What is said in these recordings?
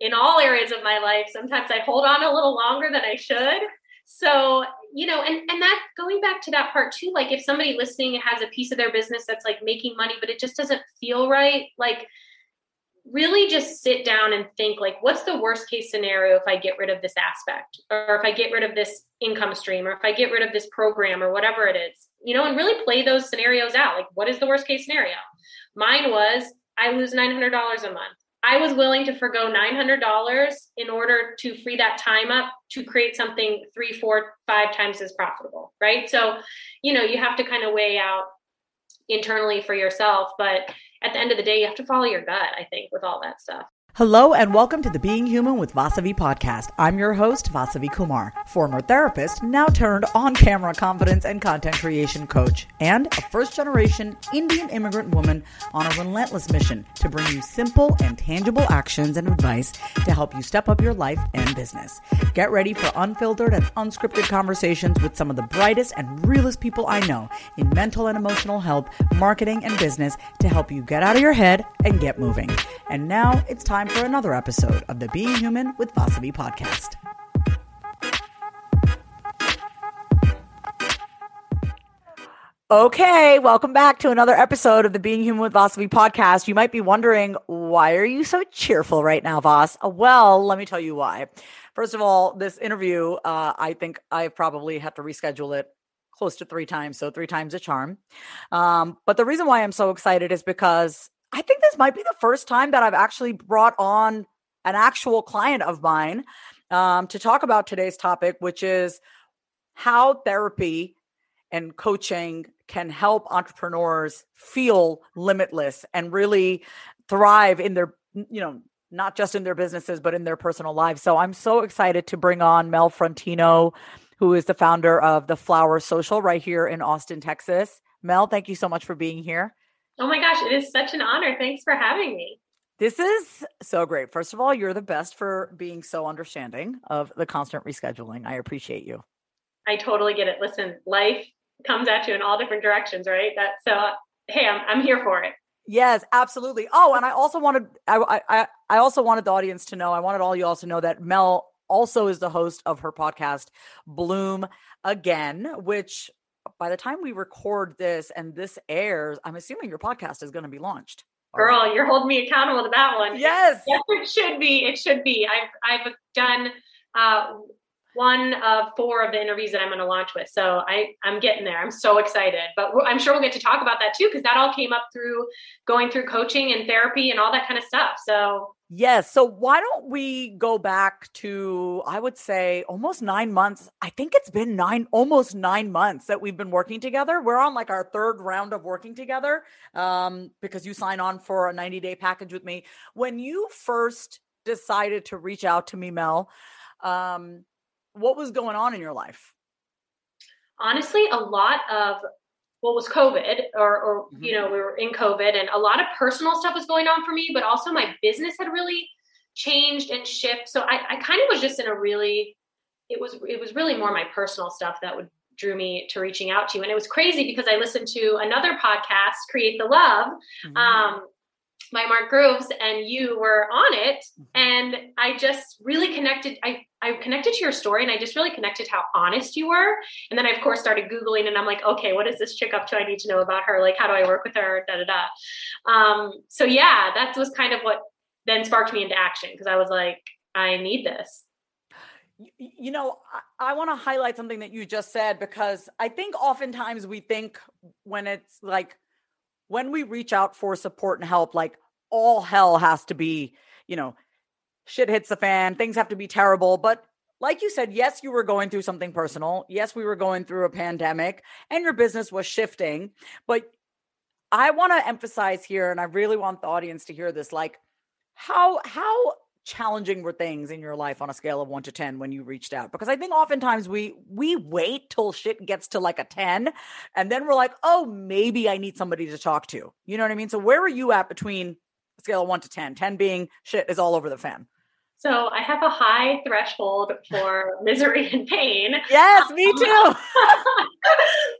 in all areas of my life sometimes i hold on a little longer than i should. So you know and and that going back to that part too like if somebody listening has a piece of their business that's like making money but it just doesn't feel right like really just sit down and think like what's the worst case scenario if i get rid of this aspect or if i get rid of this income stream or if i get rid of this program or whatever it is you know and really play those scenarios out. Like what is the worst case scenario? Mine was i lose $900 a month I was willing to forego $900 in order to free that time up to create something three, four, five times as profitable, right? So, you know, you have to kind of weigh out internally for yourself. But at the end of the day, you have to follow your gut, I think, with all that stuff. Hello and welcome to the Being Human with Vasavi podcast. I'm your host, Vasavi Kumar, former therapist, now turned on camera confidence and content creation coach, and a first generation Indian immigrant woman on a relentless mission to bring you simple and tangible actions and advice to help you step up your life and business. Get ready for unfiltered and unscripted conversations with some of the brightest and realest people I know in mental and emotional health, marketing, and business to help you get out of your head and get moving. And now it's time time for another episode of the Being Human with Vasavi podcast. Okay, welcome back to another episode of the Being Human with Vasavi podcast. You might be wondering, why are you so cheerful right now, Voss? Uh, well, let me tell you why. First of all, this interview, uh, I think I probably have to reschedule it close to three times, so three times a charm. Um, but the reason why I'm so excited is because I think this might be the first time that I've actually brought on an actual client of mine um, to talk about today's topic, which is how therapy and coaching can help entrepreneurs feel limitless and really thrive in their, you know, not just in their businesses, but in their personal lives. So I'm so excited to bring on Mel Frontino, who is the founder of the Flower Social right here in Austin, Texas. Mel, thank you so much for being here. Oh my gosh, it is such an honor. Thanks for having me. This is so great. First of all, you're the best for being so understanding of the constant rescheduling. I appreciate you. I totally get it. Listen, life comes at you in all different directions, right? That so hey, I'm I'm here for it. Yes, absolutely. Oh, and I also wanted I I I also wanted the audience to know. I wanted all you all to know that Mel also is the host of her podcast Bloom Again, which by the time we record this and this airs, I'm assuming your podcast is going to be launched. Girl, you're holding me accountable to that one. Yes. Yes, it should be. It should be. I've I've done uh, one of four of the interviews that I'm going to launch with. So I I'm getting there. I'm so excited. But I'm sure we'll get to talk about that too because that all came up through going through coaching and therapy and all that kind of stuff. So Yes. So why don't we go back to I would say almost 9 months. I think it's been 9 almost 9 months that we've been working together. We're on like our third round of working together um because you sign on for a 90-day package with me. When you first decided to reach out to me, Mel, um what was going on in your life? Honestly, a lot of what was COVID, or, or mm-hmm. you know, we were in COVID, and a lot of personal stuff was going on for me, but also my business had really changed and shifted So I, I kind of was just in a really, it was it was really more my personal stuff that would drew me to reaching out to you. And it was crazy because I listened to another podcast, Create the Love, mm-hmm. um, by Mark Groves, and you were on it. Mm-hmm. And I just really connected. I, I connected to your story and I just really connected how honest you were. And then I, of course, started Googling and I'm like, okay, what is this chick up to? I need to know about her. Like, how do I work with her? Da da da. Um, so, yeah, that was kind of what then sparked me into action because I was like, I need this. You know, I, I want to highlight something that you just said because I think oftentimes we think when it's like when we reach out for support and help, like all hell has to be, you know, shit hits the fan, things have to be terrible. But like you said, yes, you were going through something personal. Yes, we were going through a pandemic and your business was shifting. But I want to emphasize here, and I really want the audience to hear this like, how, how, challenging were things in your life on a scale of 1 to 10 when you reached out because i think oftentimes we we wait till shit gets to like a 10 and then we're like oh maybe i need somebody to talk to you know what i mean so where were you at between scale of 1 to 10 10 being shit is all over the fan so I have a high threshold for misery and pain. Yes, me um, too.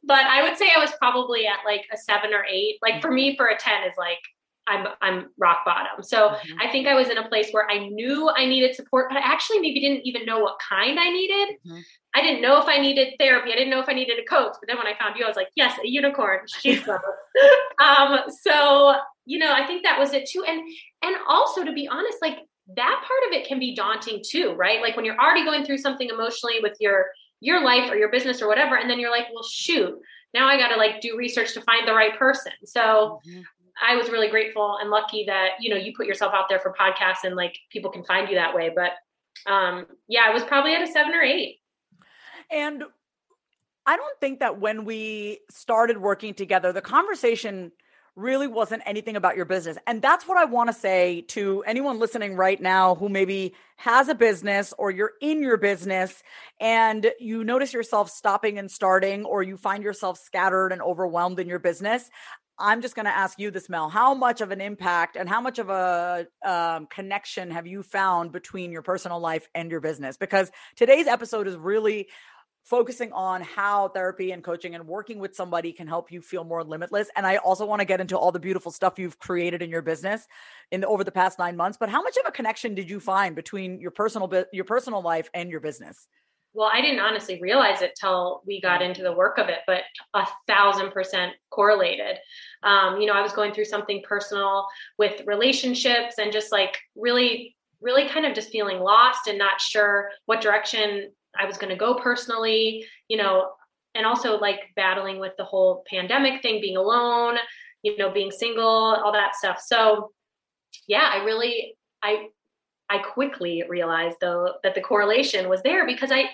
but I would say I was probably at like a seven or eight. Like for me, for a 10 is like I'm I'm rock bottom. So mm-hmm. I think I was in a place where I knew I needed support, but I actually maybe didn't even know what kind I needed. Mm-hmm. I didn't know if I needed therapy. I didn't know if I needed a coach. But then when I found you, I was like, yes, a unicorn. She's um, so you know, I think that was it too. And and also to be honest, like that part of it can be daunting too, right? Like when you're already going through something emotionally with your your life or your business or whatever, and then you're like, well, shoot, now I got to like do research to find the right person. So mm-hmm. I was really grateful and lucky that you know you put yourself out there for podcasts and like people can find you that way. But um, yeah, I was probably at a seven or eight. And I don't think that when we started working together, the conversation really wasn't anything about your business. And that's what I want to say to anyone listening right now who maybe has a business or you're in your business and you notice yourself stopping and starting or you find yourself scattered and overwhelmed in your business. I'm just going to ask you this, Mel. How much of an impact and how much of a um, connection have you found between your personal life and your business? Because today's episode is really focusing on how therapy and coaching and working with somebody can help you feel more limitless. And I also want to get into all the beautiful stuff you've created in your business in the, over the past nine months. But how much of a connection did you find between your personal your personal life and your business? well, I didn't honestly realize it till we got into the work of it, but a thousand percent correlated. Um, you know, I was going through something personal with relationships and just like really, really kind of just feeling lost and not sure what direction I was going to go personally, you know, and also like battling with the whole pandemic thing, being alone, you know, being single, all that stuff. So, yeah, I really, I I quickly realized though that the correlation was there because I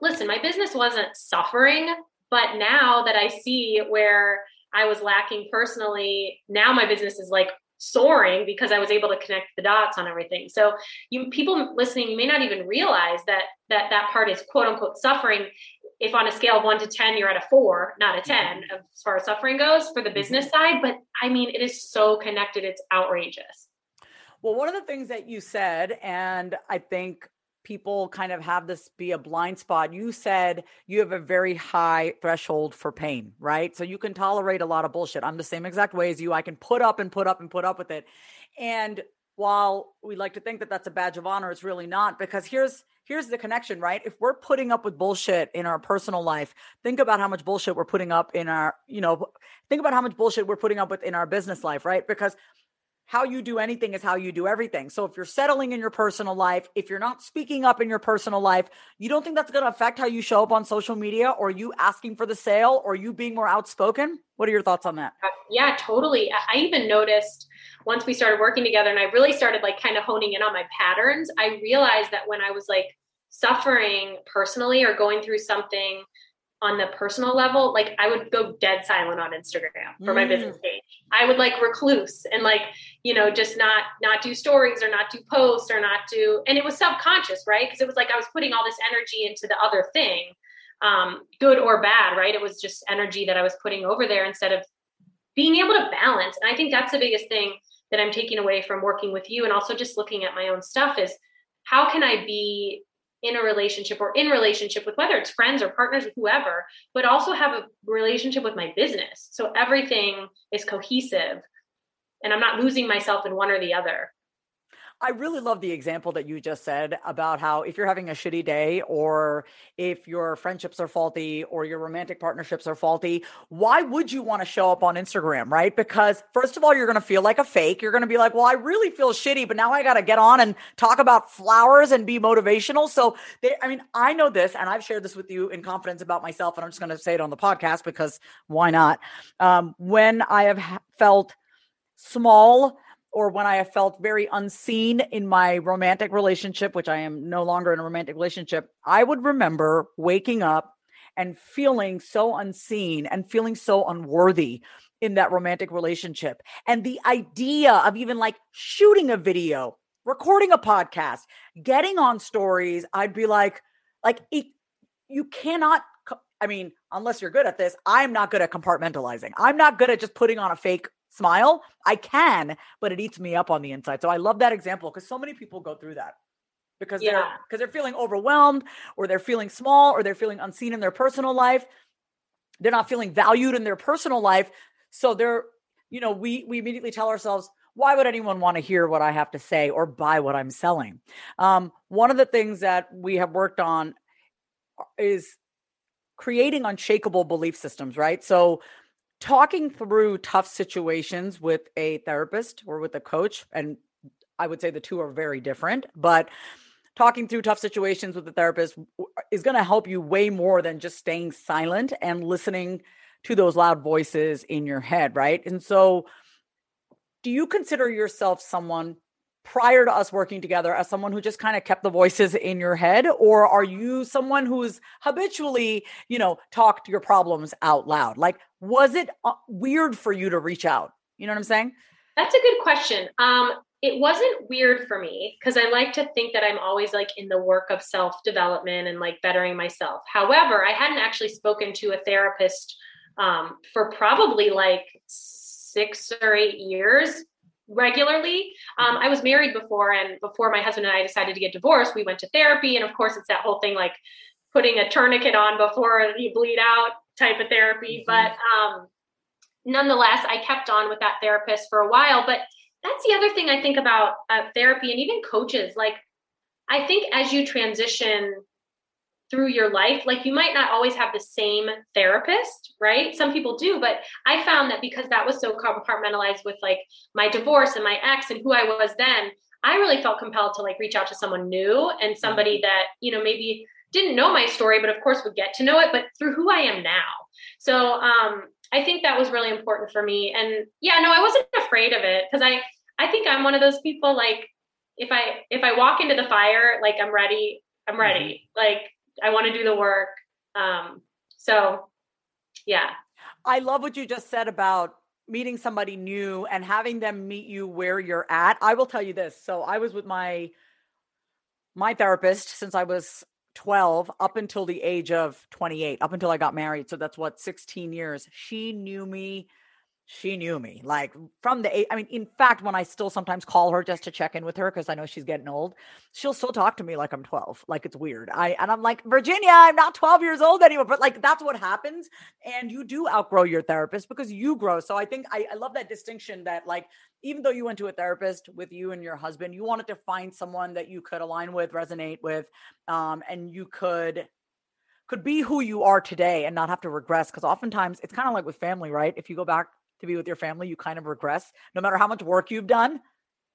listen, my business wasn't suffering, but now that I see where I was lacking personally, now my business is like soaring because I was able to connect the dots on everything. So you people listening, you may not even realize that that that part is quote unquote suffering. If on a scale of one to 10, you're at a four, not a 10 mm-hmm. as far as suffering goes for the mm-hmm. business side. But I mean, it is so connected. It's outrageous. Well, one of the things that you said, and I think people kind of have this be a blind spot. You said you have a very high threshold for pain, right? So you can tolerate a lot of bullshit. I'm the same exact way as you. I can put up and put up and put up with it. And while we like to think that that's a badge of honor, it's really not because here's here's the connection, right? If we're putting up with bullshit in our personal life, think about how much bullshit we're putting up in our, you know, think about how much bullshit we're putting up with in our business life, right? Because how you do anything is how you do everything. So if you're settling in your personal life, if you're not speaking up in your personal life, you don't think that's going to affect how you show up on social media or you asking for the sale or you being more outspoken? What are your thoughts on that? Uh, yeah, totally. I even noticed once we started working together and I really started like kind of honing in on my patterns, I realized that when I was like suffering personally or going through something on the personal level, like I would go dead silent on Instagram for my business mm. page. I would like recluse and like, you know, just not not do stories or not do posts or not do and it was subconscious, right? Because it was like I was putting all this energy into the other thing. Um, good or bad, right? It was just energy that I was putting over there instead of being able to balance. And I think that's the biggest thing that I'm taking away from working with you and also just looking at my own stuff is how can I be in a relationship or in relationship with whether it's friends or partners or whoever but also have a relationship with my business. So everything is cohesive and i'm not losing myself in one or the other I really love the example that you just said about how if you're having a shitty day or if your friendships are faulty or your romantic partnerships are faulty, why would you want to show up on Instagram, right? Because first of all, you're going to feel like a fake. You're going to be like, well, I really feel shitty, but now I got to get on and talk about flowers and be motivational. So, they, I mean, I know this and I've shared this with you in confidence about myself, and I'm just going to say it on the podcast because why not? Um, when I have felt small, or when I felt very unseen in my romantic relationship, which I am no longer in a romantic relationship, I would remember waking up and feeling so unseen and feeling so unworthy in that romantic relationship. And the idea of even like shooting a video, recording a podcast, getting on stories, I'd be like, like it, you cannot I mean, unless you're good at this, I'm not good at compartmentalizing. I'm not good at just putting on a fake smile. I can, but it eats me up on the inside. So I love that example because so many people go through that because yeah. they're because they're feeling overwhelmed or they're feeling small or they're feeling unseen in their personal life. They're not feeling valued in their personal life. So they're, you know, we we immediately tell ourselves, why would anyone want to hear what I have to say or buy what I'm selling? Um, one of the things that we have worked on is creating unshakable belief systems, right? So talking through tough situations with a therapist or with a coach, and I would say the two are very different, but talking through tough situations with a therapist uh, is going to help you way more than just staying silent and listening to those loud voices in your head, right? And so, do you consider yourself someone prior to us working together as someone who just kind of kept the voices in your head? Or are you someone who's habitually you know talked your problems out loud? Like was it uh, weird for you to reach out? You know what i'm saying? That's a good question. Um it wasn't weird for me because i like to think that i'm always like in the work of self development and like bettering myself. However i hadn't actually spoken to a therapist um, for probably like six or eight years regularly. Um, I was married before, and before my husband and I decided to get divorced, we went to therapy. And of course, it's that whole thing like putting a tourniquet on before you bleed out type of therapy. Mm-hmm. But um, nonetheless, I kept on with that therapist for a while. But that's the other thing I think about uh, therapy and even coaches. Like, I think as you transition through your life like you might not always have the same therapist right some people do but i found that because that was so compartmentalized with like my divorce and my ex and who i was then i really felt compelled to like reach out to someone new and somebody mm-hmm. that you know maybe didn't know my story but of course would get to know it but through who i am now so um i think that was really important for me and yeah no i wasn't afraid of it because i i think i'm one of those people like if i if i walk into the fire like i'm ready i'm ready mm-hmm. like I want to do the work. Um, so yeah. I love what you just said about meeting somebody new and having them meet you where you're at. I will tell you this. So I was with my my therapist since I was 12 up until the age of 28, up until I got married. So that's what 16 years. She knew me she knew me like from the i mean in fact when i still sometimes call her just to check in with her because i know she's getting old she'll still talk to me like i'm 12 like it's weird. I and i'm like virginia i'm not 12 years old anymore but like that's what happens and you do outgrow your therapist because you grow so i think i, I love that distinction that like even though you went to a therapist with you and your husband you wanted to find someone that you could align with resonate with um, and you could could be who you are today and not have to regress because oftentimes it's kind of like with family right? If you go back to be with your family, you kind of regress. No matter how much work you've done,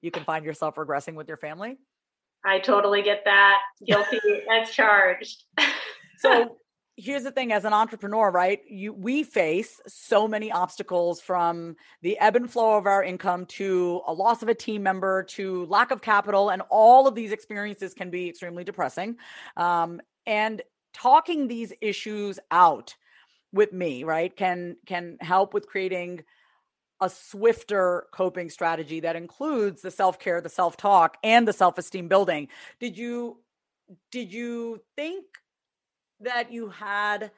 you can find yourself regressing with your family. I totally get that. Guilty as charged. so here's the thing as an entrepreneur right you we face so many obstacles from the ebb and flow of our income to a loss of a team member to lack of capital and all of these experiences can be extremely depressing um, and talking these issues out with me right can can help with creating a swifter coping strategy that includes the self-care the self-talk and the self-esteem building. Did you did you think that you had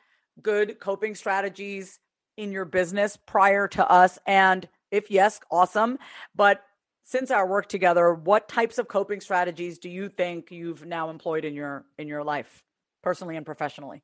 good coping strategies in your business prior to us? And if yes awesome. But since our work together what types of coping strategies do you think you've now employed in your in your life personally and professionally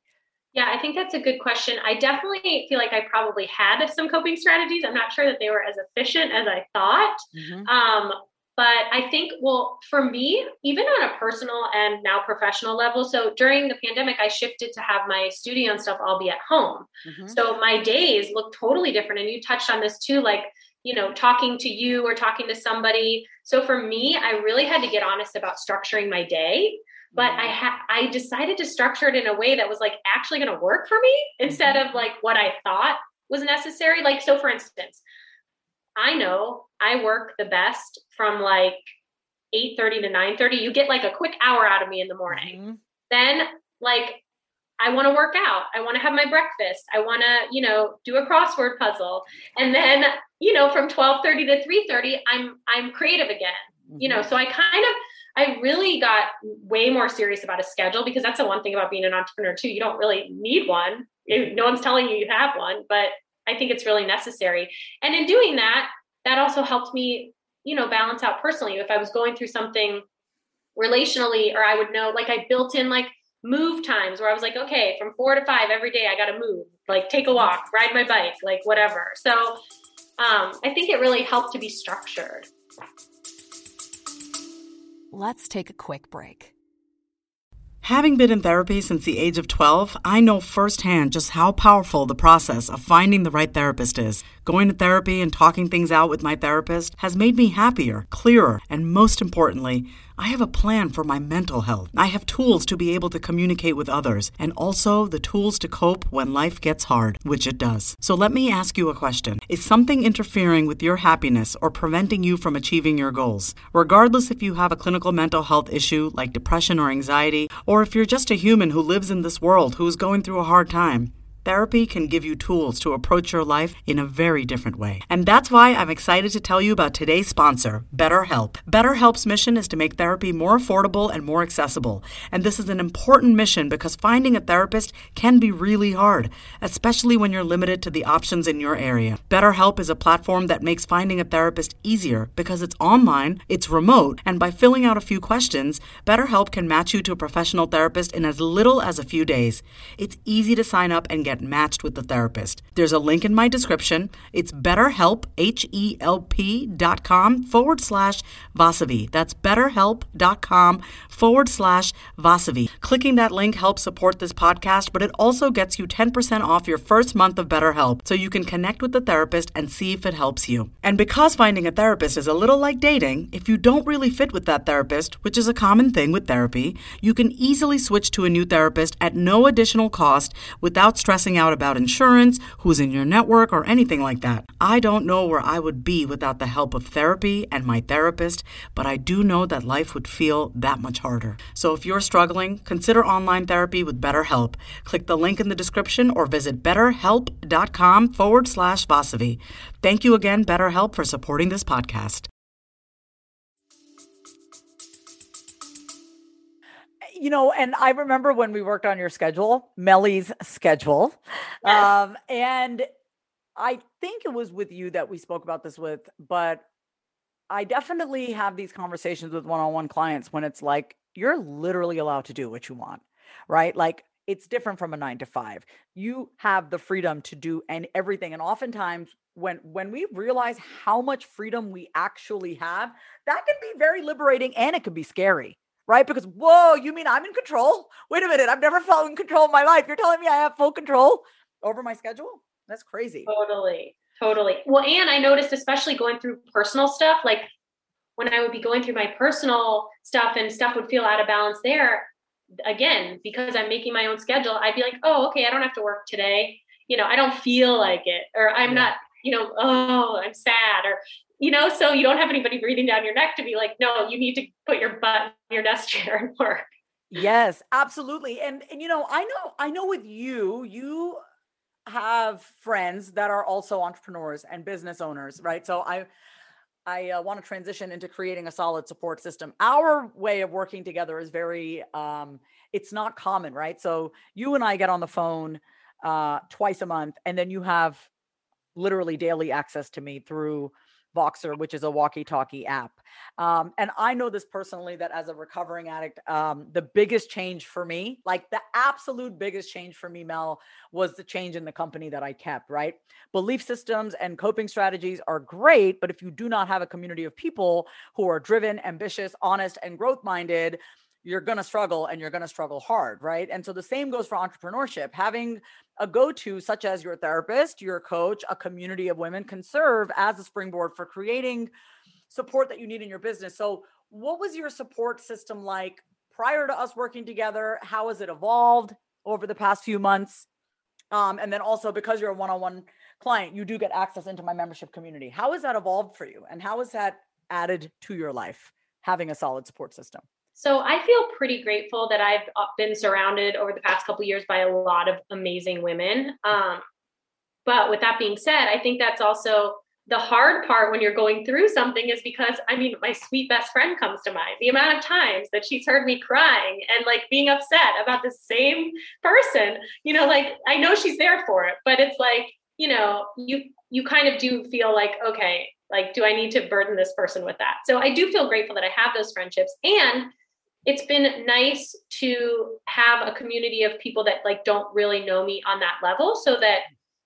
yeah, I think that's a good question. I definitely feel like I probably had some coping strategies. I'm not sure that they were as efficient as I thought. Mm-hmm. Um, but I think, well, for me, even on a personal and now professional level, so during the pandemic, I shifted to have my studio and stuff all be at home. Mm-hmm. So my days look totally different. And you touched on this too, like, you know, talking to you or talking to somebody. So for me, I really had to get honest about structuring my day. But I ha- I decided to structure it in a way that was like actually going to work for me instead mm-hmm. of like what I thought was necessary. Like, so for instance, I know I work the best from like 8:30 to 9:30. You get like a quick hour out of me in the morning. Mm-hmm. Then like I want to work out. I want to have my breakfast. I want to, you know, do a crossword puzzle. And then, you know, from 12:30 to 3:30, I'm I'm creative again. Mm-hmm. You know, mm-hmm. so I kind of I really got way more serious about a schedule because that's the one thing about being an entrepreneur too. You don't really need one. No one's telling you you have one, but I think it's really necessary. And in doing that, that also helped me, you know, balance out personally. If I was going through something relationally, or I would know, like I built in like move times where I was like, okay, from four to five every day, I got to move, like take a walk, ride my bike, like whatever. So um, I think it really helped to be structured. Let's take a quick break. Having been in therapy since the age of 12, I know firsthand just how powerful the process of finding the right therapist is. Going to therapy and talking things out with my therapist has made me happier, clearer, and most importantly, I have a plan for my mental health. I have tools to be able to communicate with others and also the tools to cope when life gets hard, which it does. So let me ask you a question Is something interfering with your happiness or preventing you from achieving your goals? Regardless if you have a clinical mental health issue like depression or anxiety, or if you're just a human who lives in this world who is going through a hard time, Therapy can give you tools to approach your life in a very different way. And that's why I'm excited to tell you about today's sponsor, BetterHelp. BetterHelp's mission is to make therapy more affordable and more accessible. And this is an important mission because finding a therapist can be really hard, especially when you're limited to the options in your area. BetterHelp is a platform that makes finding a therapist easier because it's online, it's remote, and by filling out a few questions, BetterHelp can match you to a professional therapist in as little as a few days. It's easy to sign up and get get matched with the therapist. There's a link in my description. It's betterhelp, H-E-L-P dot com forward slash Vasavi. That's betterhelp.com forward slash Vasavi. Clicking that link helps support this podcast, but it also gets you 10% off your first month of BetterHelp so you can connect with the therapist and see if it helps you. And because finding a therapist is a little like dating, if you don't really fit with that therapist, which is a common thing with therapy, you can easily switch to a new therapist at no additional cost without stressing stressing out about insurance, who's in your network, or anything like that. I don't know where I would be without the help of therapy and my therapist, but I do know that life would feel that much harder. So if you're struggling, consider online therapy with BetterHelp. Click the link in the description or visit betterhelp.com forward slash Vasavi. Thank you again, BetterHelp, for supporting this podcast. You know, and I remember when we worked on your schedule, Melly's schedule. Um, and I think it was with you that we spoke about this with, but I definitely have these conversations with one on one clients when it's like, you're literally allowed to do what you want, right? Like, it's different from a nine to five. You have the freedom to do and everything. And oftentimes, when when we realize how much freedom we actually have, that can be very liberating and it can be scary right? Because, whoa, you mean I'm in control? Wait a minute, I've never felt in control of my life. You're telling me I have full control over my schedule? That's crazy. Totally. Totally. Well, and I noticed, especially going through personal stuff, like when I would be going through my personal stuff and stuff would feel out of balance there, again, because I'm making my own schedule, I'd be like, oh, okay, I don't have to work today. You know, I don't feel like it, or I'm yeah. not, you know, oh, I'm sad, or you know, so you don't have anybody breathing down your neck to be like, no, you need to put your butt in your desk chair and work. Yes, absolutely. And and you know, I know I know with you, you have friends that are also entrepreneurs and business owners, right? So I I uh, want to transition into creating a solid support system. Our way of working together is very um it's not common, right? So you and I get on the phone uh twice a month and then you have literally daily access to me through Voxer, which is a walkie talkie app. Um, and I know this personally that as a recovering addict, um, the biggest change for me, like the absolute biggest change for me, Mel, was the change in the company that I kept, right? Belief systems and coping strategies are great, but if you do not have a community of people who are driven, ambitious, honest, and growth minded, you're going to struggle and you're going to struggle hard, right? And so the same goes for entrepreneurship. Having a go to, such as your therapist, your coach, a community of women can serve as a springboard for creating support that you need in your business. So, what was your support system like prior to us working together? How has it evolved over the past few months? Um, and then also because you're a one on one client, you do get access into my membership community. How has that evolved for you? And how has that added to your life, having a solid support system? So I feel pretty grateful that I've uh, been surrounded over the past couple years by a lot of amazing women. Um, but with that being said, I think that's also the hard part when you're going through something is because I mean, my sweet best friend comes to mind. The amount of times that she's heard me crying and like being upset about the same person, you know, like I know she's there for it, but it's like, you know, you you kind of do feel like, okay, like do I need to burden this person with that? So I do feel grateful that I have those friendships and it's been nice to have a community of people that like don't really know me on that level so that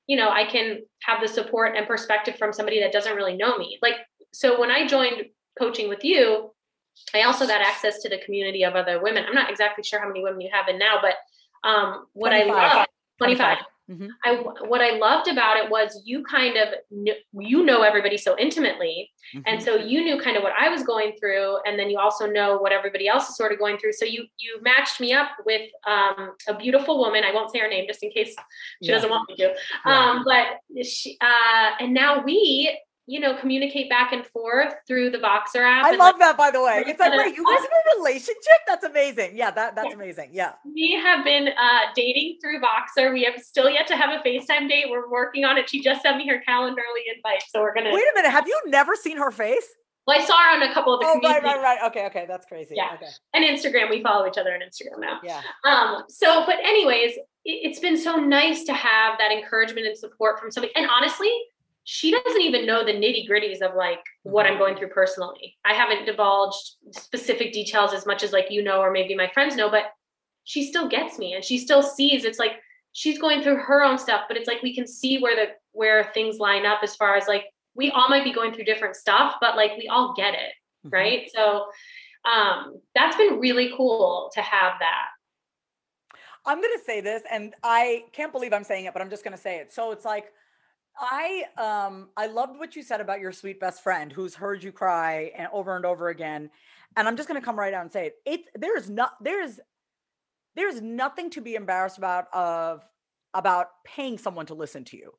you know i can have the support and perspective from somebody that doesn't really know me like so when i joined coaching with you i also got access to the community of other women i'm not exactly sure how many women you have in now but um what 25. i love 25. 25. Mm-hmm. I what I loved about it was you kind of you know everybody so intimately, mm-hmm. and so you knew kind of what I was going through, and then you also know what everybody else is sort of going through. So you you matched me up with um, a beautiful woman. I won't say her name just in case she yeah. doesn't want me to. Yeah. Um, but she uh, and now we you know, communicate back and forth through the Voxer app. I love like, that, by the way. It's like, wait, you guys have a relationship? That's amazing. Yeah, that that's yeah. amazing. Yeah. We have been uh, dating through Voxer. We have still yet to have a FaceTime date. We're working on it. She just sent me her calendarly invite, so we're gonna. Wait a minute. Have you never seen her face? Well, I saw her on a couple of the. Oh, right, right, right. Okay, okay, that's crazy. Yeah, okay. and Instagram. We follow each other on Instagram now. Yeah. Um. So, but anyways, it, it's been so nice to have that encouragement and support from somebody. And honestly, she doesn't even know the nitty gritties of like what I'm going through personally. I haven't divulged specific details as much as like you know, or maybe my friends know, but she still gets me and she still sees it's like she's going through her own stuff, but it's like we can see where the where things line up as far as like we all might be going through different stuff, but like we all get it. Mm-hmm. Right. So um that's been really cool to have that. I'm going to say this and I can't believe I'm saying it, but I'm just going to say it. So it's like I um I loved what you said about your sweet best friend who's heard you cry and over and over again. And I'm just gonna come right out and say it. It there's not there's there's nothing to be embarrassed about of about paying someone to listen to you.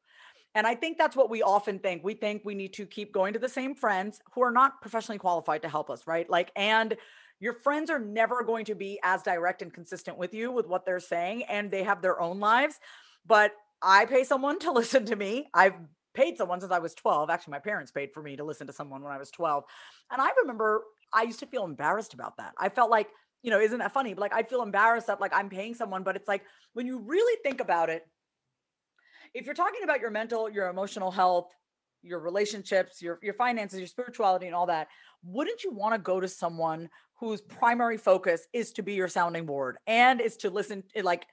And I think that's what we often think. We think we need to keep going to the same friends who are not professionally qualified to help us, right? Like, and your friends are never going to be as direct and consistent with you with what they're saying, and they have their own lives. But I pay someone to listen to me. I've paid someone since I was 12. Actually, my parents paid for me to listen to someone when I was 12. And I remember I used to feel embarrassed about that. I felt like, you know, isn't that funny? But like, I feel embarrassed that like I'm paying someone, but it's like when you really think about it, if you're talking about your mental, your emotional health, your relationships, your your finances, your spirituality and all that, wouldn't you want to go to someone whose primary focus is to be your sounding board and is to listen eh, like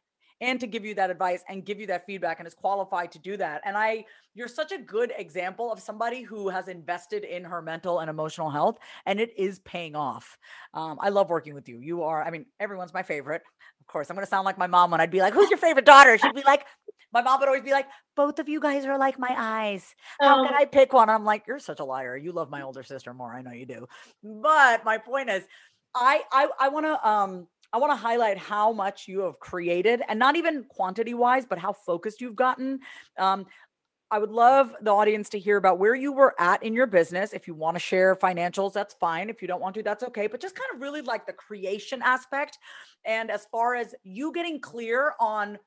and to give you that advice and give you that feedback and is qualified to do that. And I, you're such a good example of somebody who has invested in her mental and emotional health, and it is paying off. Um, I love working with you. You are, I mean, everyone's my favorite. Of course, I'm going to sound like my mom when I'd be like, Who's your favorite daughter? She'd be like, My mom would always be like, Both of you guys are like my eyes. How can oh. I pick one? I'm like, You're such a liar. You love my older sister more. I know you do. But my point is, I I, I want to um I want to highlight how much you have created and not even quantity wise, but how focused you've gotten. Um, I would love the audience to hear about where you were at in your business. If you want to share financials, that's fine. If you don't want to, that's okay. But just kind of really like the creation aspect. And as far as you getting clear on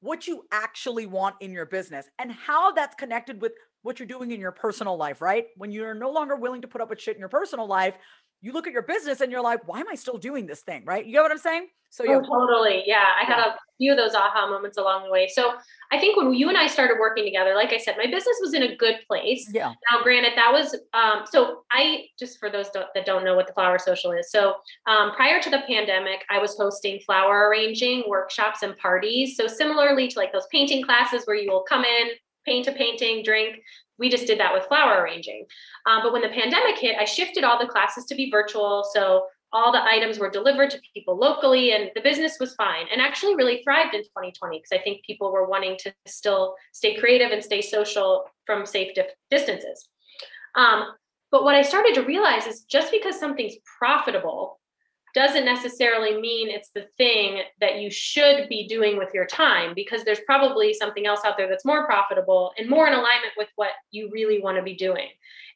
what you actually want in your business and how that's connected with what you're doing in your personal life, right? When you're no longer willing to put up with shit in your personal life, you look at your business and you're like, why am I still doing this thing? Right. You get what I'm saying? So oh, totally. Yeah. I had a few of those aha moments along the way. So I think when you and I started working together, like I said, my business was in a good place. Yeah. Now, granted, that was um, so I just for those don't, that don't know what the flower social is. So um, prior to the pandemic, I was hosting flower arranging workshops and parties. So similarly to like those painting classes where you will come in, paint a painting, drink. We just did that with flower arranging. Um, but when the pandemic hit, I shifted all the classes to be virtual. So all the items were delivered to people locally and the business was fine and actually really thrived in 2020 because i think people were wanting to still stay creative and stay social from safe dif- distances um, but what i started to realize is just because something's profitable doesn't necessarily mean it's the thing that you should be doing with your time because there's probably something else out there that's more profitable and more in alignment with what you really want to be doing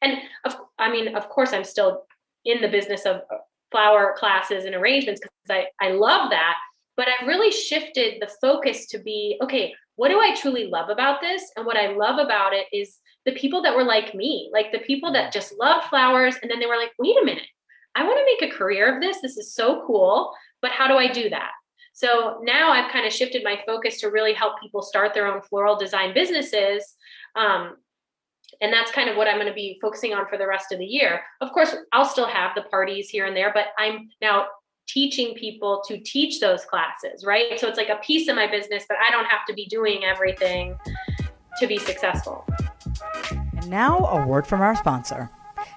and of, i mean of course i'm still in the business of uh, flower classes and arrangements because I, I love that. But I've really shifted the focus to be okay, what do I truly love about this? And what I love about it is the people that were like me, like the people that mm. just loved flowers. And then they were like, wait a minute, I want to make a career of this. This is so cool. But how do I do that? So now I've kind of shifted my focus to really help people start their own floral design businesses. Um, and that's kind of what i'm going to be focusing on for the rest of the year of course i'll still have the parties here and there but i'm now teaching people to teach those classes right so it's like a piece of my business but i don't have to be doing everything to be successful and now a word from our sponsor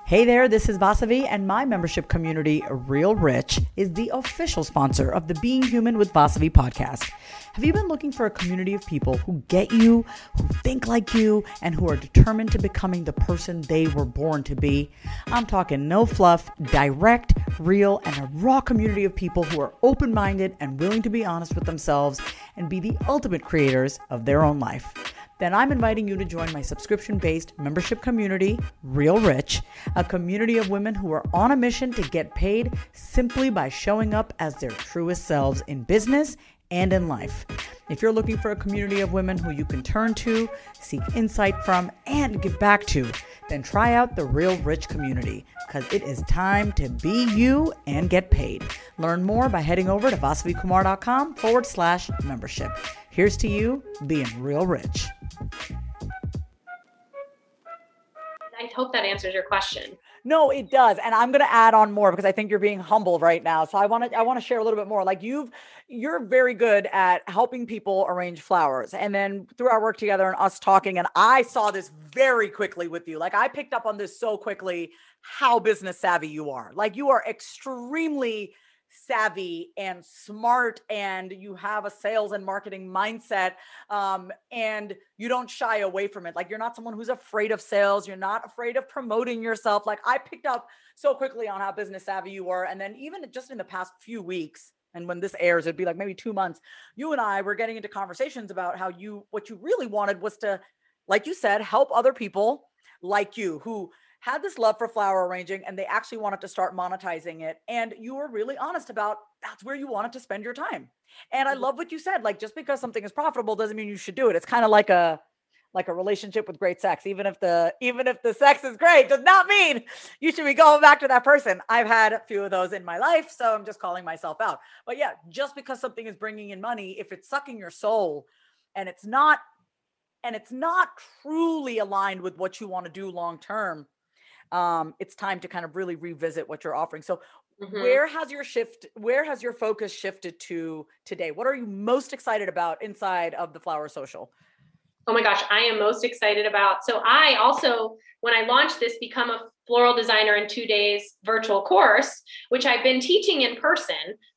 Hey there, this is Vasavi, and my membership community, Real Rich, is the official sponsor of the Being Human with Vasavi podcast. Have you been looking for a community of people who get you, who think like you, and who are determined to becoming the person they were born to be? I'm talking no fluff, direct, real, and a raw community of people who are open minded and willing to be honest with themselves and be the ultimate creators of their own life then I'm inviting you to join my subscription based membership community, Real Rich, a community of women who are on a mission to get paid simply by showing up as their truest selves in business and in life. If you're looking for a community of women who you can turn to, seek insight from, and give back to, then try out the Real Rich community because it is time to be you and get paid. Learn more by heading over to vasavikumar.com forward slash membership. Here's to you being real rich. I hope that answers your question. No, it does. And I'm going to add on more because I think you're being humble right now. So I want to I want to share a little bit more. Like you've you're very good at helping people arrange flowers. And then through our work together and us talking and I saw this very quickly with you. Like I picked up on this so quickly how business savvy you are. Like you are extremely savvy and smart and you have a sales and marketing mindset um, and you don't shy away from it. Like you're not someone who's afraid of sales. You're not afraid of promoting yourself. Like i picked up so quickly on how business savvy you were and then even just in the past few weeks and when this airs it'd be like maybe two months you and i were getting into conversations about how you what you really wanted was to like you said help other people like you who had this love for flower arranging and they actually wanted to start monetizing it. And you were really honest about that's where you wanted to spend your time. And I mm-hmm. love what you said. Like just because something is profitable doesn't mean you should do it. It's kind of like a like a relationship with great sex. Even if the even if the sex is great, does not mean you should be going back to that person. I've had a few of those in my life, so I'm just calling myself out. But yeah, just because something is bringing in money, if it's sucking your soul and it's not and it's not truly aligned with what you want to do long term, um, it's time to kind of really revisit what you're offering. So, mm-hmm. where has your shift? Where has your focus shifted to today? What are you most excited about inside of the Flower Social? Oh my gosh, I am most excited about. So, I also, when I launched this, become a floral designer in two days virtual course, which I've been teaching in person.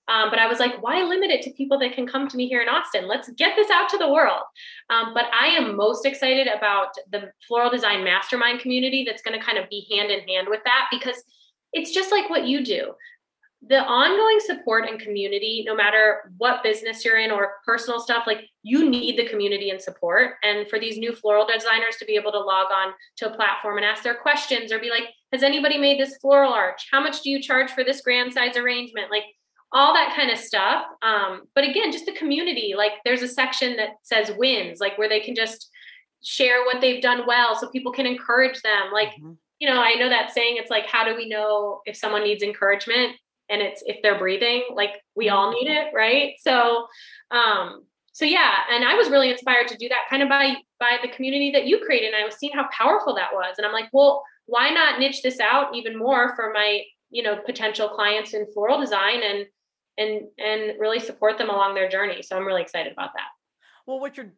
Um, but I was like, why limit it to people that can come to me here in Austin? Let's get this out to the world. Um, but I am most excited about the floral design mastermind community that's going to kind of be hand in hand with that because it's just like what you do. The ongoing support and community, no matter what business you're in or personal stuff, like you need the community and support. And for these new floral designers to be able to log on to a platform and ask their questions or be like, has anybody made this floral arch? How much do you charge for this grand size arrangement? Like, all that kind of stuff. Um, but again, just the community, like there's a section that says wins, like where they can just share what they've done well so people can encourage them. Like, mm-hmm. you know, I know that saying, it's like, how do we know if someone needs encouragement? And it's if they're breathing, like we all need it, right? So, um, so yeah, and I was really inspired to do that kind of by by the community that you created. And I was seeing how powerful that was. And I'm like, well, why not niche this out even more for my, you know, potential clients in floral design and and and really support them along their journey. So I'm really excited about that. Well, what you're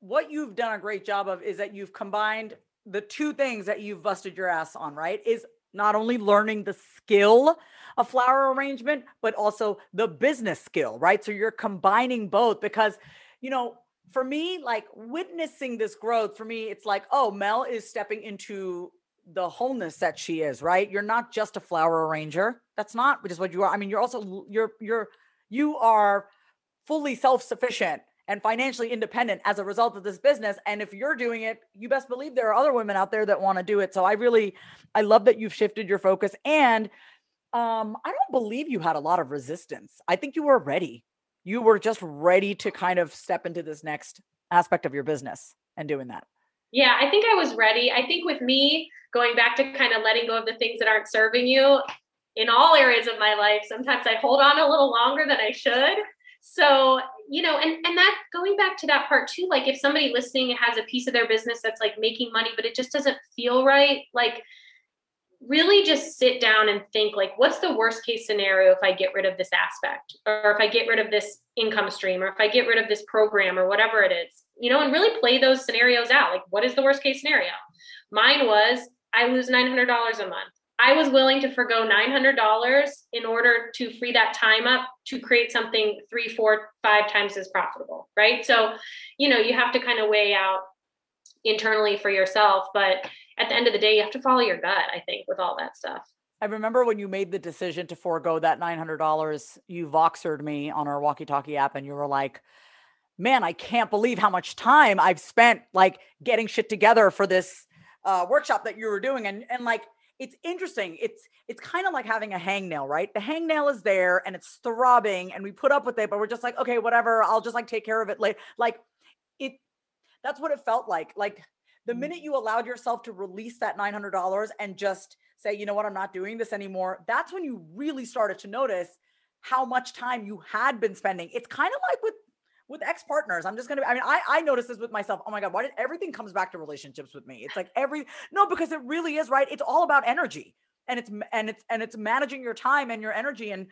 what you've done a great job of is that you've combined the two things that you've busted your ass on, right? Is not only learning the skill of flower arrangement, but also the business skill, right? So you're combining both because, you know, for me, like witnessing this growth, for me, it's like, oh, Mel is stepping into the wholeness that she is, right? You're not just a flower arranger. That's not which is what you are. I mean, you're also you're you're you are fully self-sufficient and financially independent as a result of this business. And if you're doing it, you best believe there are other women out there that want to do it. So I really I love that you've shifted your focus and um I don't believe you had a lot of resistance. I think you were ready. You were just ready to kind of step into this next aspect of your business and doing that. Yeah, I think I was ready. I think with me going back to kind of letting go of the things that aren't serving you in all areas of my life, sometimes I hold on a little longer than I should. So, you know, and and that going back to that part too, like if somebody listening has a piece of their business that's like making money but it just doesn't feel right, like really just sit down and think like what's the worst case scenario if i get rid of this aspect or if i get rid of this income stream or if i get rid of this program or whatever it is you know and really play those scenarios out. Like what is the worst case scenario? Mine was i lose $900 a month. I was willing to forego $900 in order to free that time up to create something three four five times as profitable right? So you know you have to kind of weigh out internally for yourself but at the end of the day, you have to follow your gut, I think, with all that stuff. I remember when you made the decision to forego that $900, you Voxered me on our walkie talkie app and you were like, man, I can't believe how much time I've spent like getting shit together for this uh, workshop that you were doing. And, and like, it's interesting. It's, it's kind of like having a hangnail, right? The hangnail is there and it's throbbing and we put up with it, but we're just like, okay, whatever. I'll just like take care of it later. Like it, that's what it felt like. Like the mm. minute you allowed yourself to release that $900 and just say, you know what, I'm not doing this anymore, that's when you really started to notice how much time you had been spending. It's kind of like with with ex partners. I'm just gonna. I mean, I I noticed this with myself. Oh my god, why did everything comes back to relationships with me? It's like every no, because it really is right. It's all about energy, and it's and it's and it's managing your time and your energy. And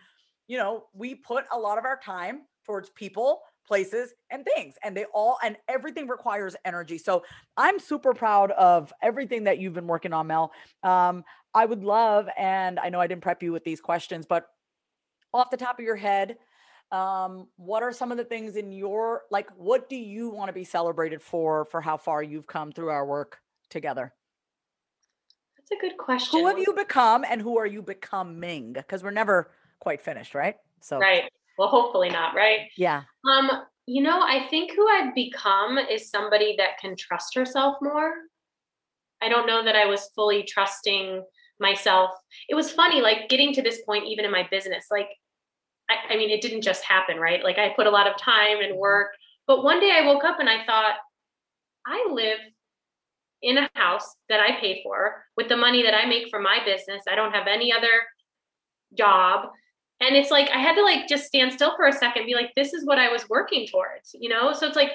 you know, we put a lot of our time towards people places and things and they all and everything requires energy. So i'm super proud of everything that you've been working on mel. Um, i would love and i know i didn't prep you with these questions but off the top of your head um, what are some of the things in your like what do you want to be celebrated for for how far you've come through our work together? That's a good question who have you become and who are you becoming? Because we're never quite finished right? So right well hopefully not right? Yeah. Um you know i think who i've become is somebody that can trust herself more. I don't know that i was fully trusting myself. It was funny like getting to this point even in my business like I, I mean it didn't just happen right? Like i put a lot of time and mm-hmm. work but one day i woke up and i thought i live in a house that i pay for with the money that i make from my business. I don't have any other job and it's like i had to like just stand still for a second be like this is what i was working towards you know? So it's like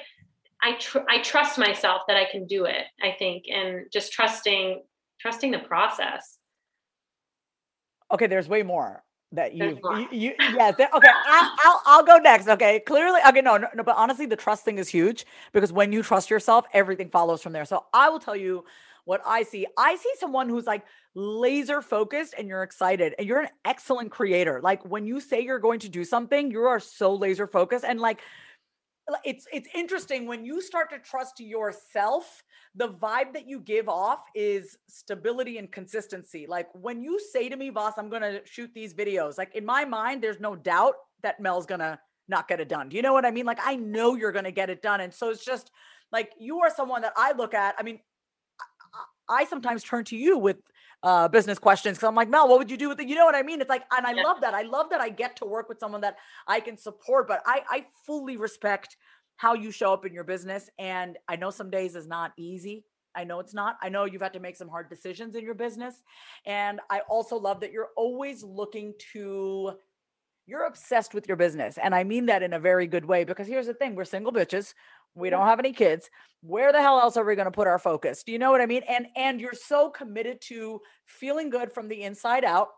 i tr- i trust myself that i can do it i think and just trusting trusting the process. Okay there's way more that you, you, you yeah okay I'll, I'll, I'll go next okay? Clearly okay no, no no but honestly the trust thing is huge because when you trust yourself everything follows from there. So i will tell you what i see. I see someone who's like laser focused and you're excited and you're an excellent creator. Like when you say you're going to do something, you are so laser focused and like it's it's interesting when you start to trust yourself the vibe that you give off is stability and consistency. Like when you say to me boss i'm going to shoot these videos like in my mind there's no doubt that mel's going to not get it done. Do you know what i mean? Like i know you're going to get it done and so it's just like you are someone that i look at i mean I sometimes turn to you with uh, business questions because I'm like, Mel, what would you do with it? You know what I mean? It's like, and I yeah. love that. I love that I get to work with someone that I can support, but I, I fully respect how you show up in your business. And I know some days is not easy. I know it's not. I know you've had to make some hard decisions in your business. And I also love that you're always looking to you're obsessed with your business. And I mean that in a very good way because here's the thing we're single bitches. We don't have any kids. Where the hell else are we going to put our focus? Do you know what I mean? And and you're so committed to feeling good from the inside out.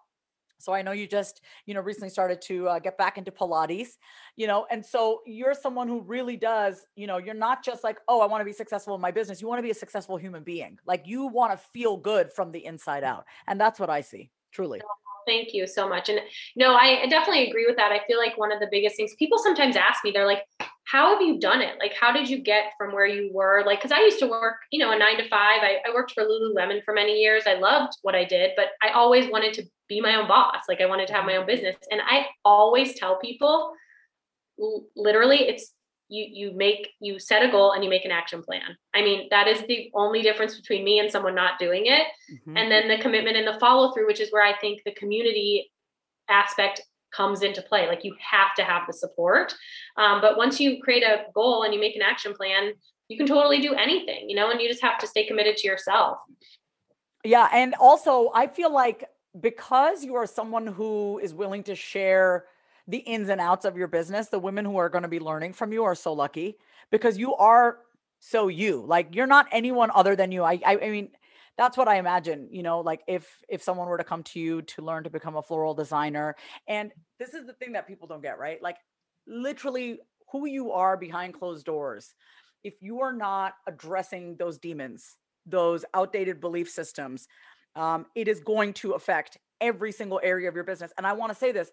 So I know you just, you know, recently started to uh, get back into Pilates, you know, and so you're someone who really does, you know, you're not just like, oh, I want to be successful in my business. You want to be a successful human being. Like you want to feel good from the inside out. And that's what I see, truly. Thank you so much. And no, I definitely agree with that. I feel like one of the biggest things people sometimes ask me, they're like, how have you done it? Like, how did you get from where you were? Like, cause I used to work, you know, a nine to five. I, I worked for Lululemon for many years. I loved what I did, but I always wanted to be my own boss. Like, I wanted to have my own business. And I always tell people, literally, it's you you make you set a goal and you make an action plan i mean that is the only difference between me and someone not doing it mm-hmm. and then the commitment and the follow through which is where i think the community aspect comes into play like you have to have the support um, but once you create a goal and you make an action plan you can totally do anything you know and you just have to stay committed to yourself yeah and also i feel like because you are someone who is willing to share the ins and outs of your business, the women who are going to be learning from you are so lucky because you are so you. Like you're not anyone other than you. I, I, I mean, that's what I imagine, you know, like if if someone were to come to you to learn to become a floral designer and this is the thing that people don't get, right? Like literally who you are behind closed doors. If you are not addressing those demons, those outdated belief systems, um, it is going to affect every single area of your business. And I want to say this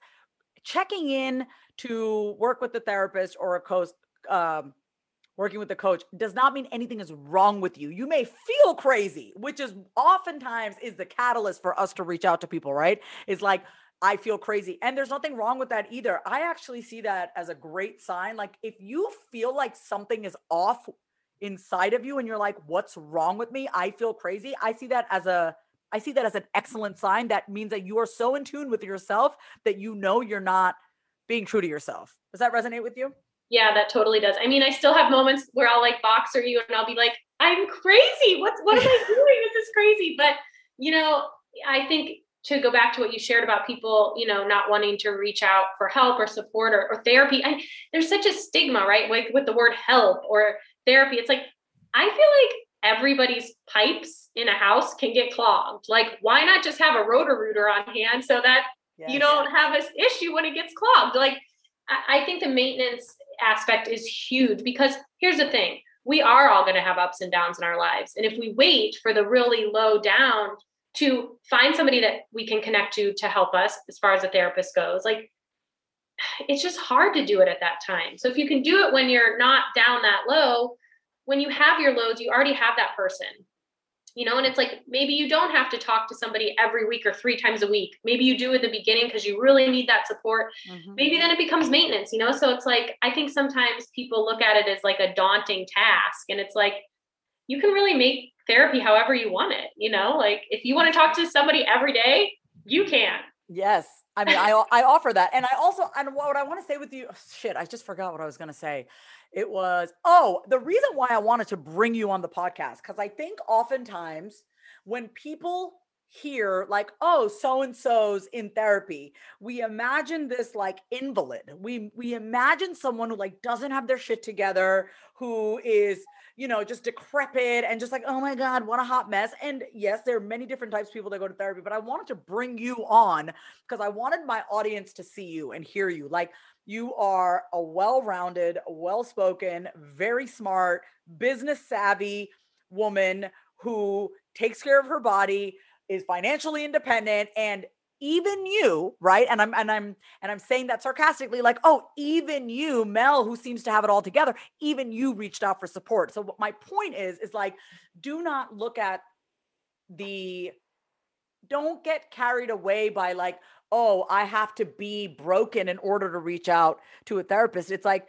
checking in to work with the therapist or a coach um, working with the coach does not mean anything is wrong with you. You may feel crazy, which is oftentimes is the catalyst for us to reach out to people, right? Is like I feel crazy. And there's nothing wrong with that either. I actually see that as a great sign. Like if you feel like something is off inside of you and you're like what's wrong with me? I feel crazy. I see that as a I see that as an excellent sign. That means that you are so in tune with yourself that you know you're not being true to yourself. Does that resonate with you? Yeah, that totally does. I mean, I still have moments where I'll like Voxer you and I'll be like, I'm crazy. What's what am I doing? This is crazy. But you know, I think to go back to what you shared about people, you know, not wanting to reach out for help or support or, or therapy. I, there's such a stigma, right? Like with the word help or therapy. It's like I feel like everybody's pipes in a house can get clogged. Like, why not just have a Roto-Rooter on hand so that yes. you don't have this issue when it gets clogged? Like, I, I think the maintenance aspect is huge because here's the thing we are all going to have ups and downs in our lives. And if we wait for the really low down to find somebody that we can connect to to help us as far as a therapist goes, like it's just hard to do it at that time. So if you can do it when you're not down that low, when you have your lows, you already have that person. You know, and it's like maybe you don't have to talk to somebody every week or three times a week. Maybe you do at the beginning because you really need that support. Mm-hmm. Maybe then it becomes maintenance, you know? So it's like, I think sometimes people look at it as like a daunting task. And it's like, you can really make therapy however you want it, you know? Like if you want to talk to somebody every day, you can. Yes. I mean, I I offer that, and I also and what I want to say with you, oh, shit, I just forgot what I was going to say. It was, oh, the reason why I wanted to bring you on the podcast, because I think oftentimes when people hear like oh so and so's in therapy we imagine this like invalid. We we imagine someone who like doesn't have their shit together who is you know just decrepit and just like oh my god what a hot mess. And yes there are many different types of people that go to therapy but i wanted to bring you on because i wanted my audience to see you and hear you. Like you are a well-rounded well-spoken very smart business savvy woman who takes care of her body is financially independent and even you right? And i'm and i'm and i'm saying that sarcastically like oh even you mel who seems to have it all together even you reached out for support. So what my point is is like do not look at the don't get carried away by like oh i have to be broken in order to reach out to a therapist. It's like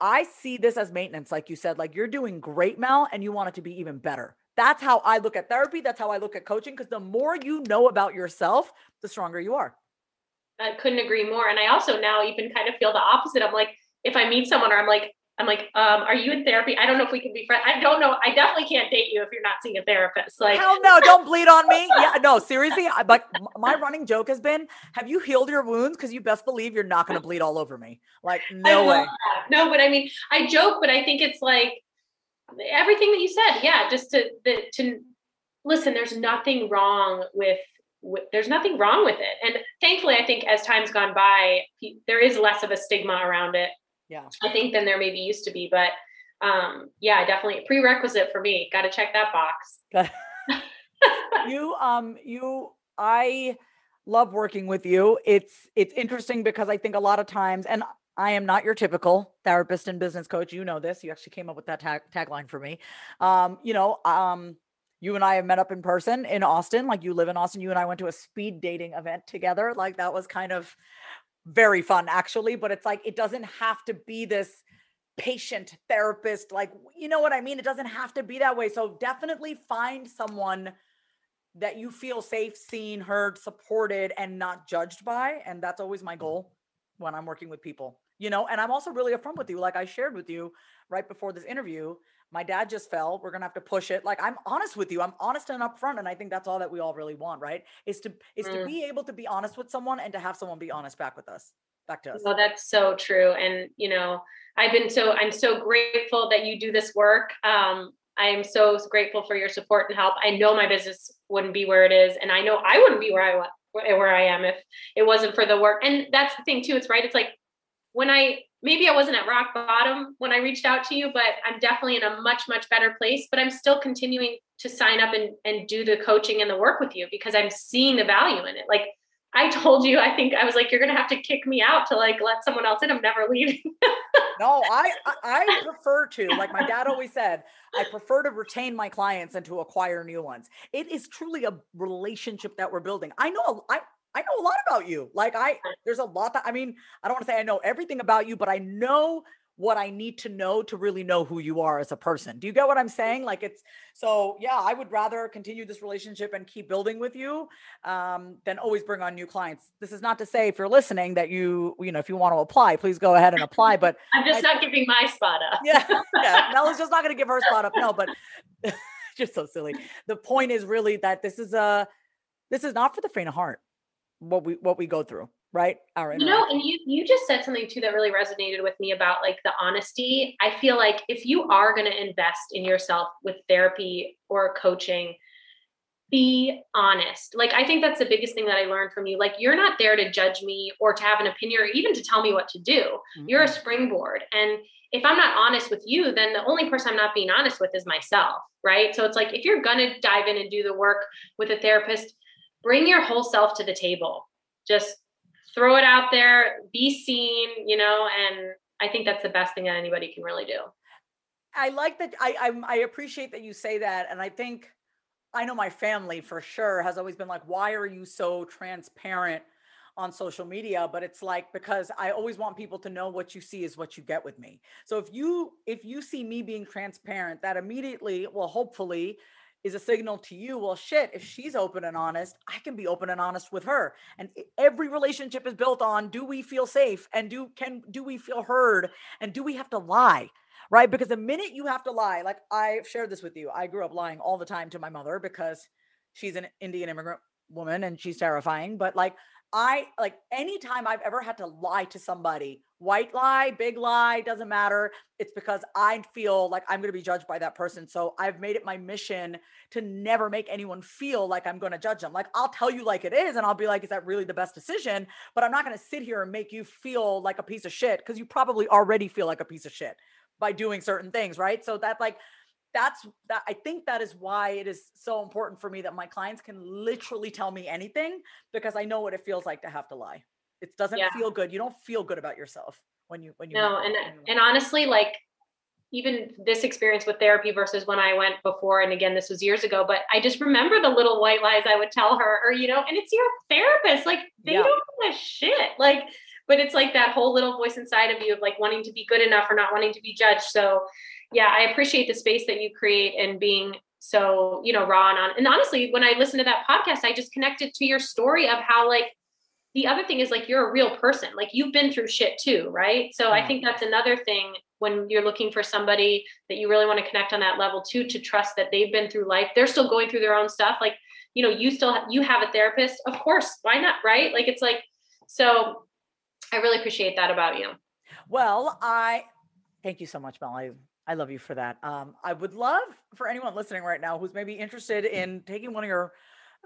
i see this as maintenance like you said like you're doing great mel and you want it to be even better that's how I look at therapy. That's how I look at coaching. Because the more you know about yourself, the stronger you are. I couldn't agree more. And I also now even kind of feel the opposite. I'm like, if I meet someone or I'm like, I'm like, um, are you in therapy? I don't know if we can be friends. I don't know. I definitely can't date you if you're not seeing a therapist. Like, hell no, don't bleed on me. Yeah, no, seriously. I, but my running joke has been, have you healed your wounds? Because you best believe you're not going to bleed all over me. Like, no way. That. No, but I mean, I joke, but I think it's like everything that you said. Yeah, just to the, to listen. There's nothing wrong with there's nothing wrong with it. And thankfully, I think as time's gone by, there is less of a stigma around it. Yeah. I think than there maybe used to be. But um, yeah, definitely prerequisite for me. Got to check that box. you, um, you, I love working with you. It's it's interesting because I think a lot of times, and I am not your typical therapist and business coach. You know this. You actually came up with that tag, tagline for me. Um, you know, um, you and I have met up in person in Austin. Like you live in Austin. You and I went to a speed dating event together. Like that was kind of very fun, actually. But it's like it doesn't have to be this patient therapist. Like, you know what I mean? It doesn't have to be that way. So definitely find someone that you feel safe, seen, heard, supported, and not judged by. And that's always my goal when I'm working with people, you know. And I'm also really upfront with you, like I shared with you right before this interview my dad just fell we're gonna have to push it like i'm honest with you i'm honest and upfront and i think that's all that we all really want right is to is mm. to be able to be honest with someone and to have someone be honest back with us back to us well that's so true and you know i've been so i'm so grateful that you do this work um i am so grateful for your support and help i know my business wouldn't be where it is and i know i wouldn't be where i was where i am if it wasn't for the work and that's the thing too it's right it's like when i maybe I wasn't at rock bottom when I reached out to you, but I'm definitely in a much, much better place. But I'm still continuing to sign up and, and do the coaching and the work with you because I'm seeing the value in it. Like I told you, I think I was like, you're gonna have to kick me out to like let someone else in. I'm never leaving. no, I I prefer to, like my dad always said, I prefer to retain my clients and to acquire new ones. It is truly a relationship that we're building. I know I I know a lot about you. Like I there's a lot that I mean, I don't want to say I know everything about you, but I know what I need to know to really know who you are as a person. Do you get what I'm saying? Like it's so yeah, I would rather continue this relationship and keep building with you um, than always bring on new clients. This is not to say if you're listening that you, you know, if you want to apply, please go ahead and apply. But I'm just I, not giving my spot up. yeah. Yeah. Mella's just not gonna give her spot up. No, but just so silly. The point is really that this is a this is not for the faint of heart what we what we go through right? Our you know and you you just said something too that really resonated with me about like the honesty. I feel like if you are going to invest in yourself with therapy or coaching be honest. Like i think that's the biggest thing that i learned from you. Like you're not there to judge me or to have an opinion or even to tell me what to do. Mm-hmm. you're a springboard. And if i'm not honest with you then the only person i'm not being honest with is myself right? So it's like if you're going to dive in and do the work with a therapist bring your whole self to the table. Just throw it out there, be seen, you know, and I think that's the best thing that anybody can really do. I like that. I, I, I appreciate that you say that, and I think I know my family for sure has always been like, "Why are you so transparent on social media?" But it's like because I always want people to know what you see is what you get with me. So if you if you see me being transparent, that immediately, well, hopefully, is a signal to you well shit if she's open and honest i can be open and honest with her. And every relationship is built on do we feel safe? And do can do we feel heard? And do we have to lie? Right? Because the minute you have to lie like i've shared this with you i grew up lying all the time to my mother because she's an indian immigrant woman and she's terrifying but like I like anytime I've ever had to lie to somebody, white lie, big lie, doesn't matter. It's because I feel like I'm going to be judged by that person. So I've made it my mission to never make anyone feel like I'm going to judge them. Like I'll tell you like it is, and I'll be like, is that really the best decision? But I'm not going to sit here and make you feel like a piece of shit because you probably already feel like a piece of shit by doing certain things, right? So that like that's that I think that is why it is so important for me that my clients can literally tell me anything because I know what it feels like to have to lie. It doesn't yeah. feel good. You don't feel good about yourself when you when you No, and uh, and honestly like even this experience with therapy versus when I went before and again this was years ago but I just remember the little white lies I would tell her or you know and it's your therapist like they yeah. don't give a shit like but it's like that whole little voice inside of you of like wanting to be good enough or not wanting to be judged so yeah, I appreciate the space that you create and being so, you know, raw and on. And honestly, when I listened to that podcast, I just connected to your story of how like the other thing is like you're a real person. Like you've been through shit too, right? So. I think that's another thing when you're looking for somebody that you really want to connect on that level too to trust that they've been through life they're still going through their own stuff like you know you still have, you have a therapist of course why not right like it's like so i really appreciate that about you well i thank you so much mel i, I love you for that um, i would love for anyone listening right now who's maybe interested in taking one of your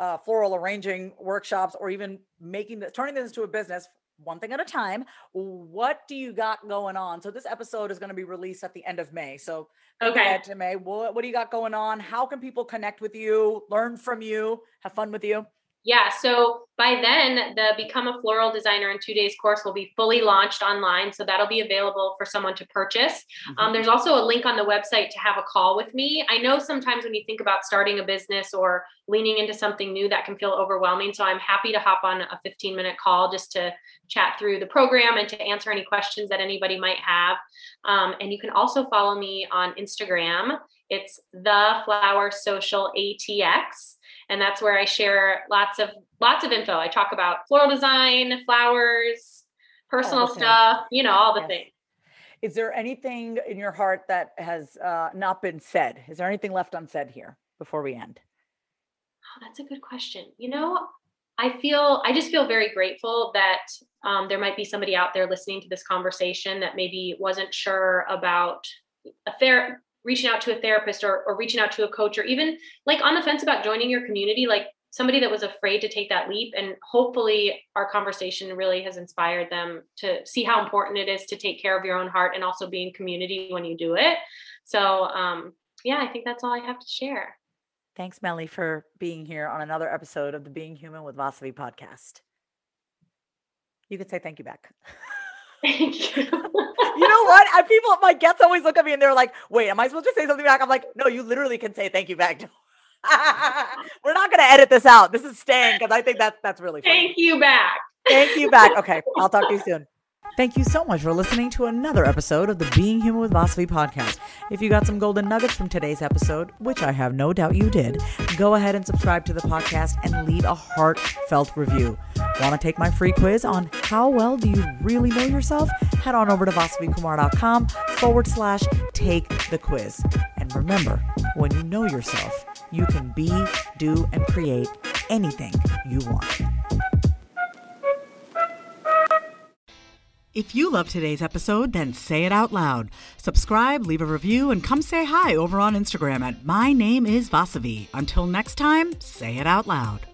uh, floral arranging workshops or even making the turning this into a business one thing at a time. What do you got going on? So this episode is going to be released at the end of May. So okay, to May. What, what do you got going on? How can people connect with you, learn from you, have fun with you? Yeah. So by then, the Become a Floral Designer in Two Days course will be fully launched online. So that'll be available for someone to purchase. Mm-hmm. Um, there's also a link on the website to have a call with me. I know sometimes when you think about starting a business or leaning into something new, that can feel overwhelming. So I'm happy to hop on a 15 minute call just to chat through the program and to answer any questions that anybody might have. Um, and you can also follow me on Instagram. It's the Flower Social ATX and that's where I share lots of lots of info. I talk about floral design, flowers, personal stuff, you know, all the yes. things. Is there anything in your heart that has uh, not been said? Is there anything left unsaid here before we end? Oh, that's a good question. You know, I feel I just feel very grateful that um, there might be somebody out there listening to this conversation that maybe wasn't sure about a fair reaching out to a therapist or, or reaching out to a coach or even like on the fence about joining your community like somebody that was afraid to take that leap. And hopefully our conversation really has inspired them to see how important it is to take care of your own heart and also be in community when you do it. So um, yeah i think that's all i have to share. Thanks melly for being here on another episode of the being human with vasavi podcast. You could say thank you back Thank you. you know what? I, people, my guests always look at me and they're like, "Wait, am I supposed to say something back?" I'm like, "No, you literally can say thank you back." We're not going to edit this out. This is staying because I think that's that's really. Funny. Thank you back. Thank you back. Okay, I'll talk to you soon. Thank you so much for listening to another episode of the Being Human with Vasavi podcast. If you got some golden nuggets from today's episode, which I have no doubt you did, go ahead and subscribe to the podcast and leave a heartfelt review. Want to take my free quiz on how well do you really know yourself? Head on over to vasavikumar.com forward slash take the quiz. And remember, when you know yourself, you can be, do, and create anything you want. If you love today's episode, then say it out loud. Subscribe, leave a review, and come say hi over on Instagram at My Name is Vasavi. Until next time, say it out loud.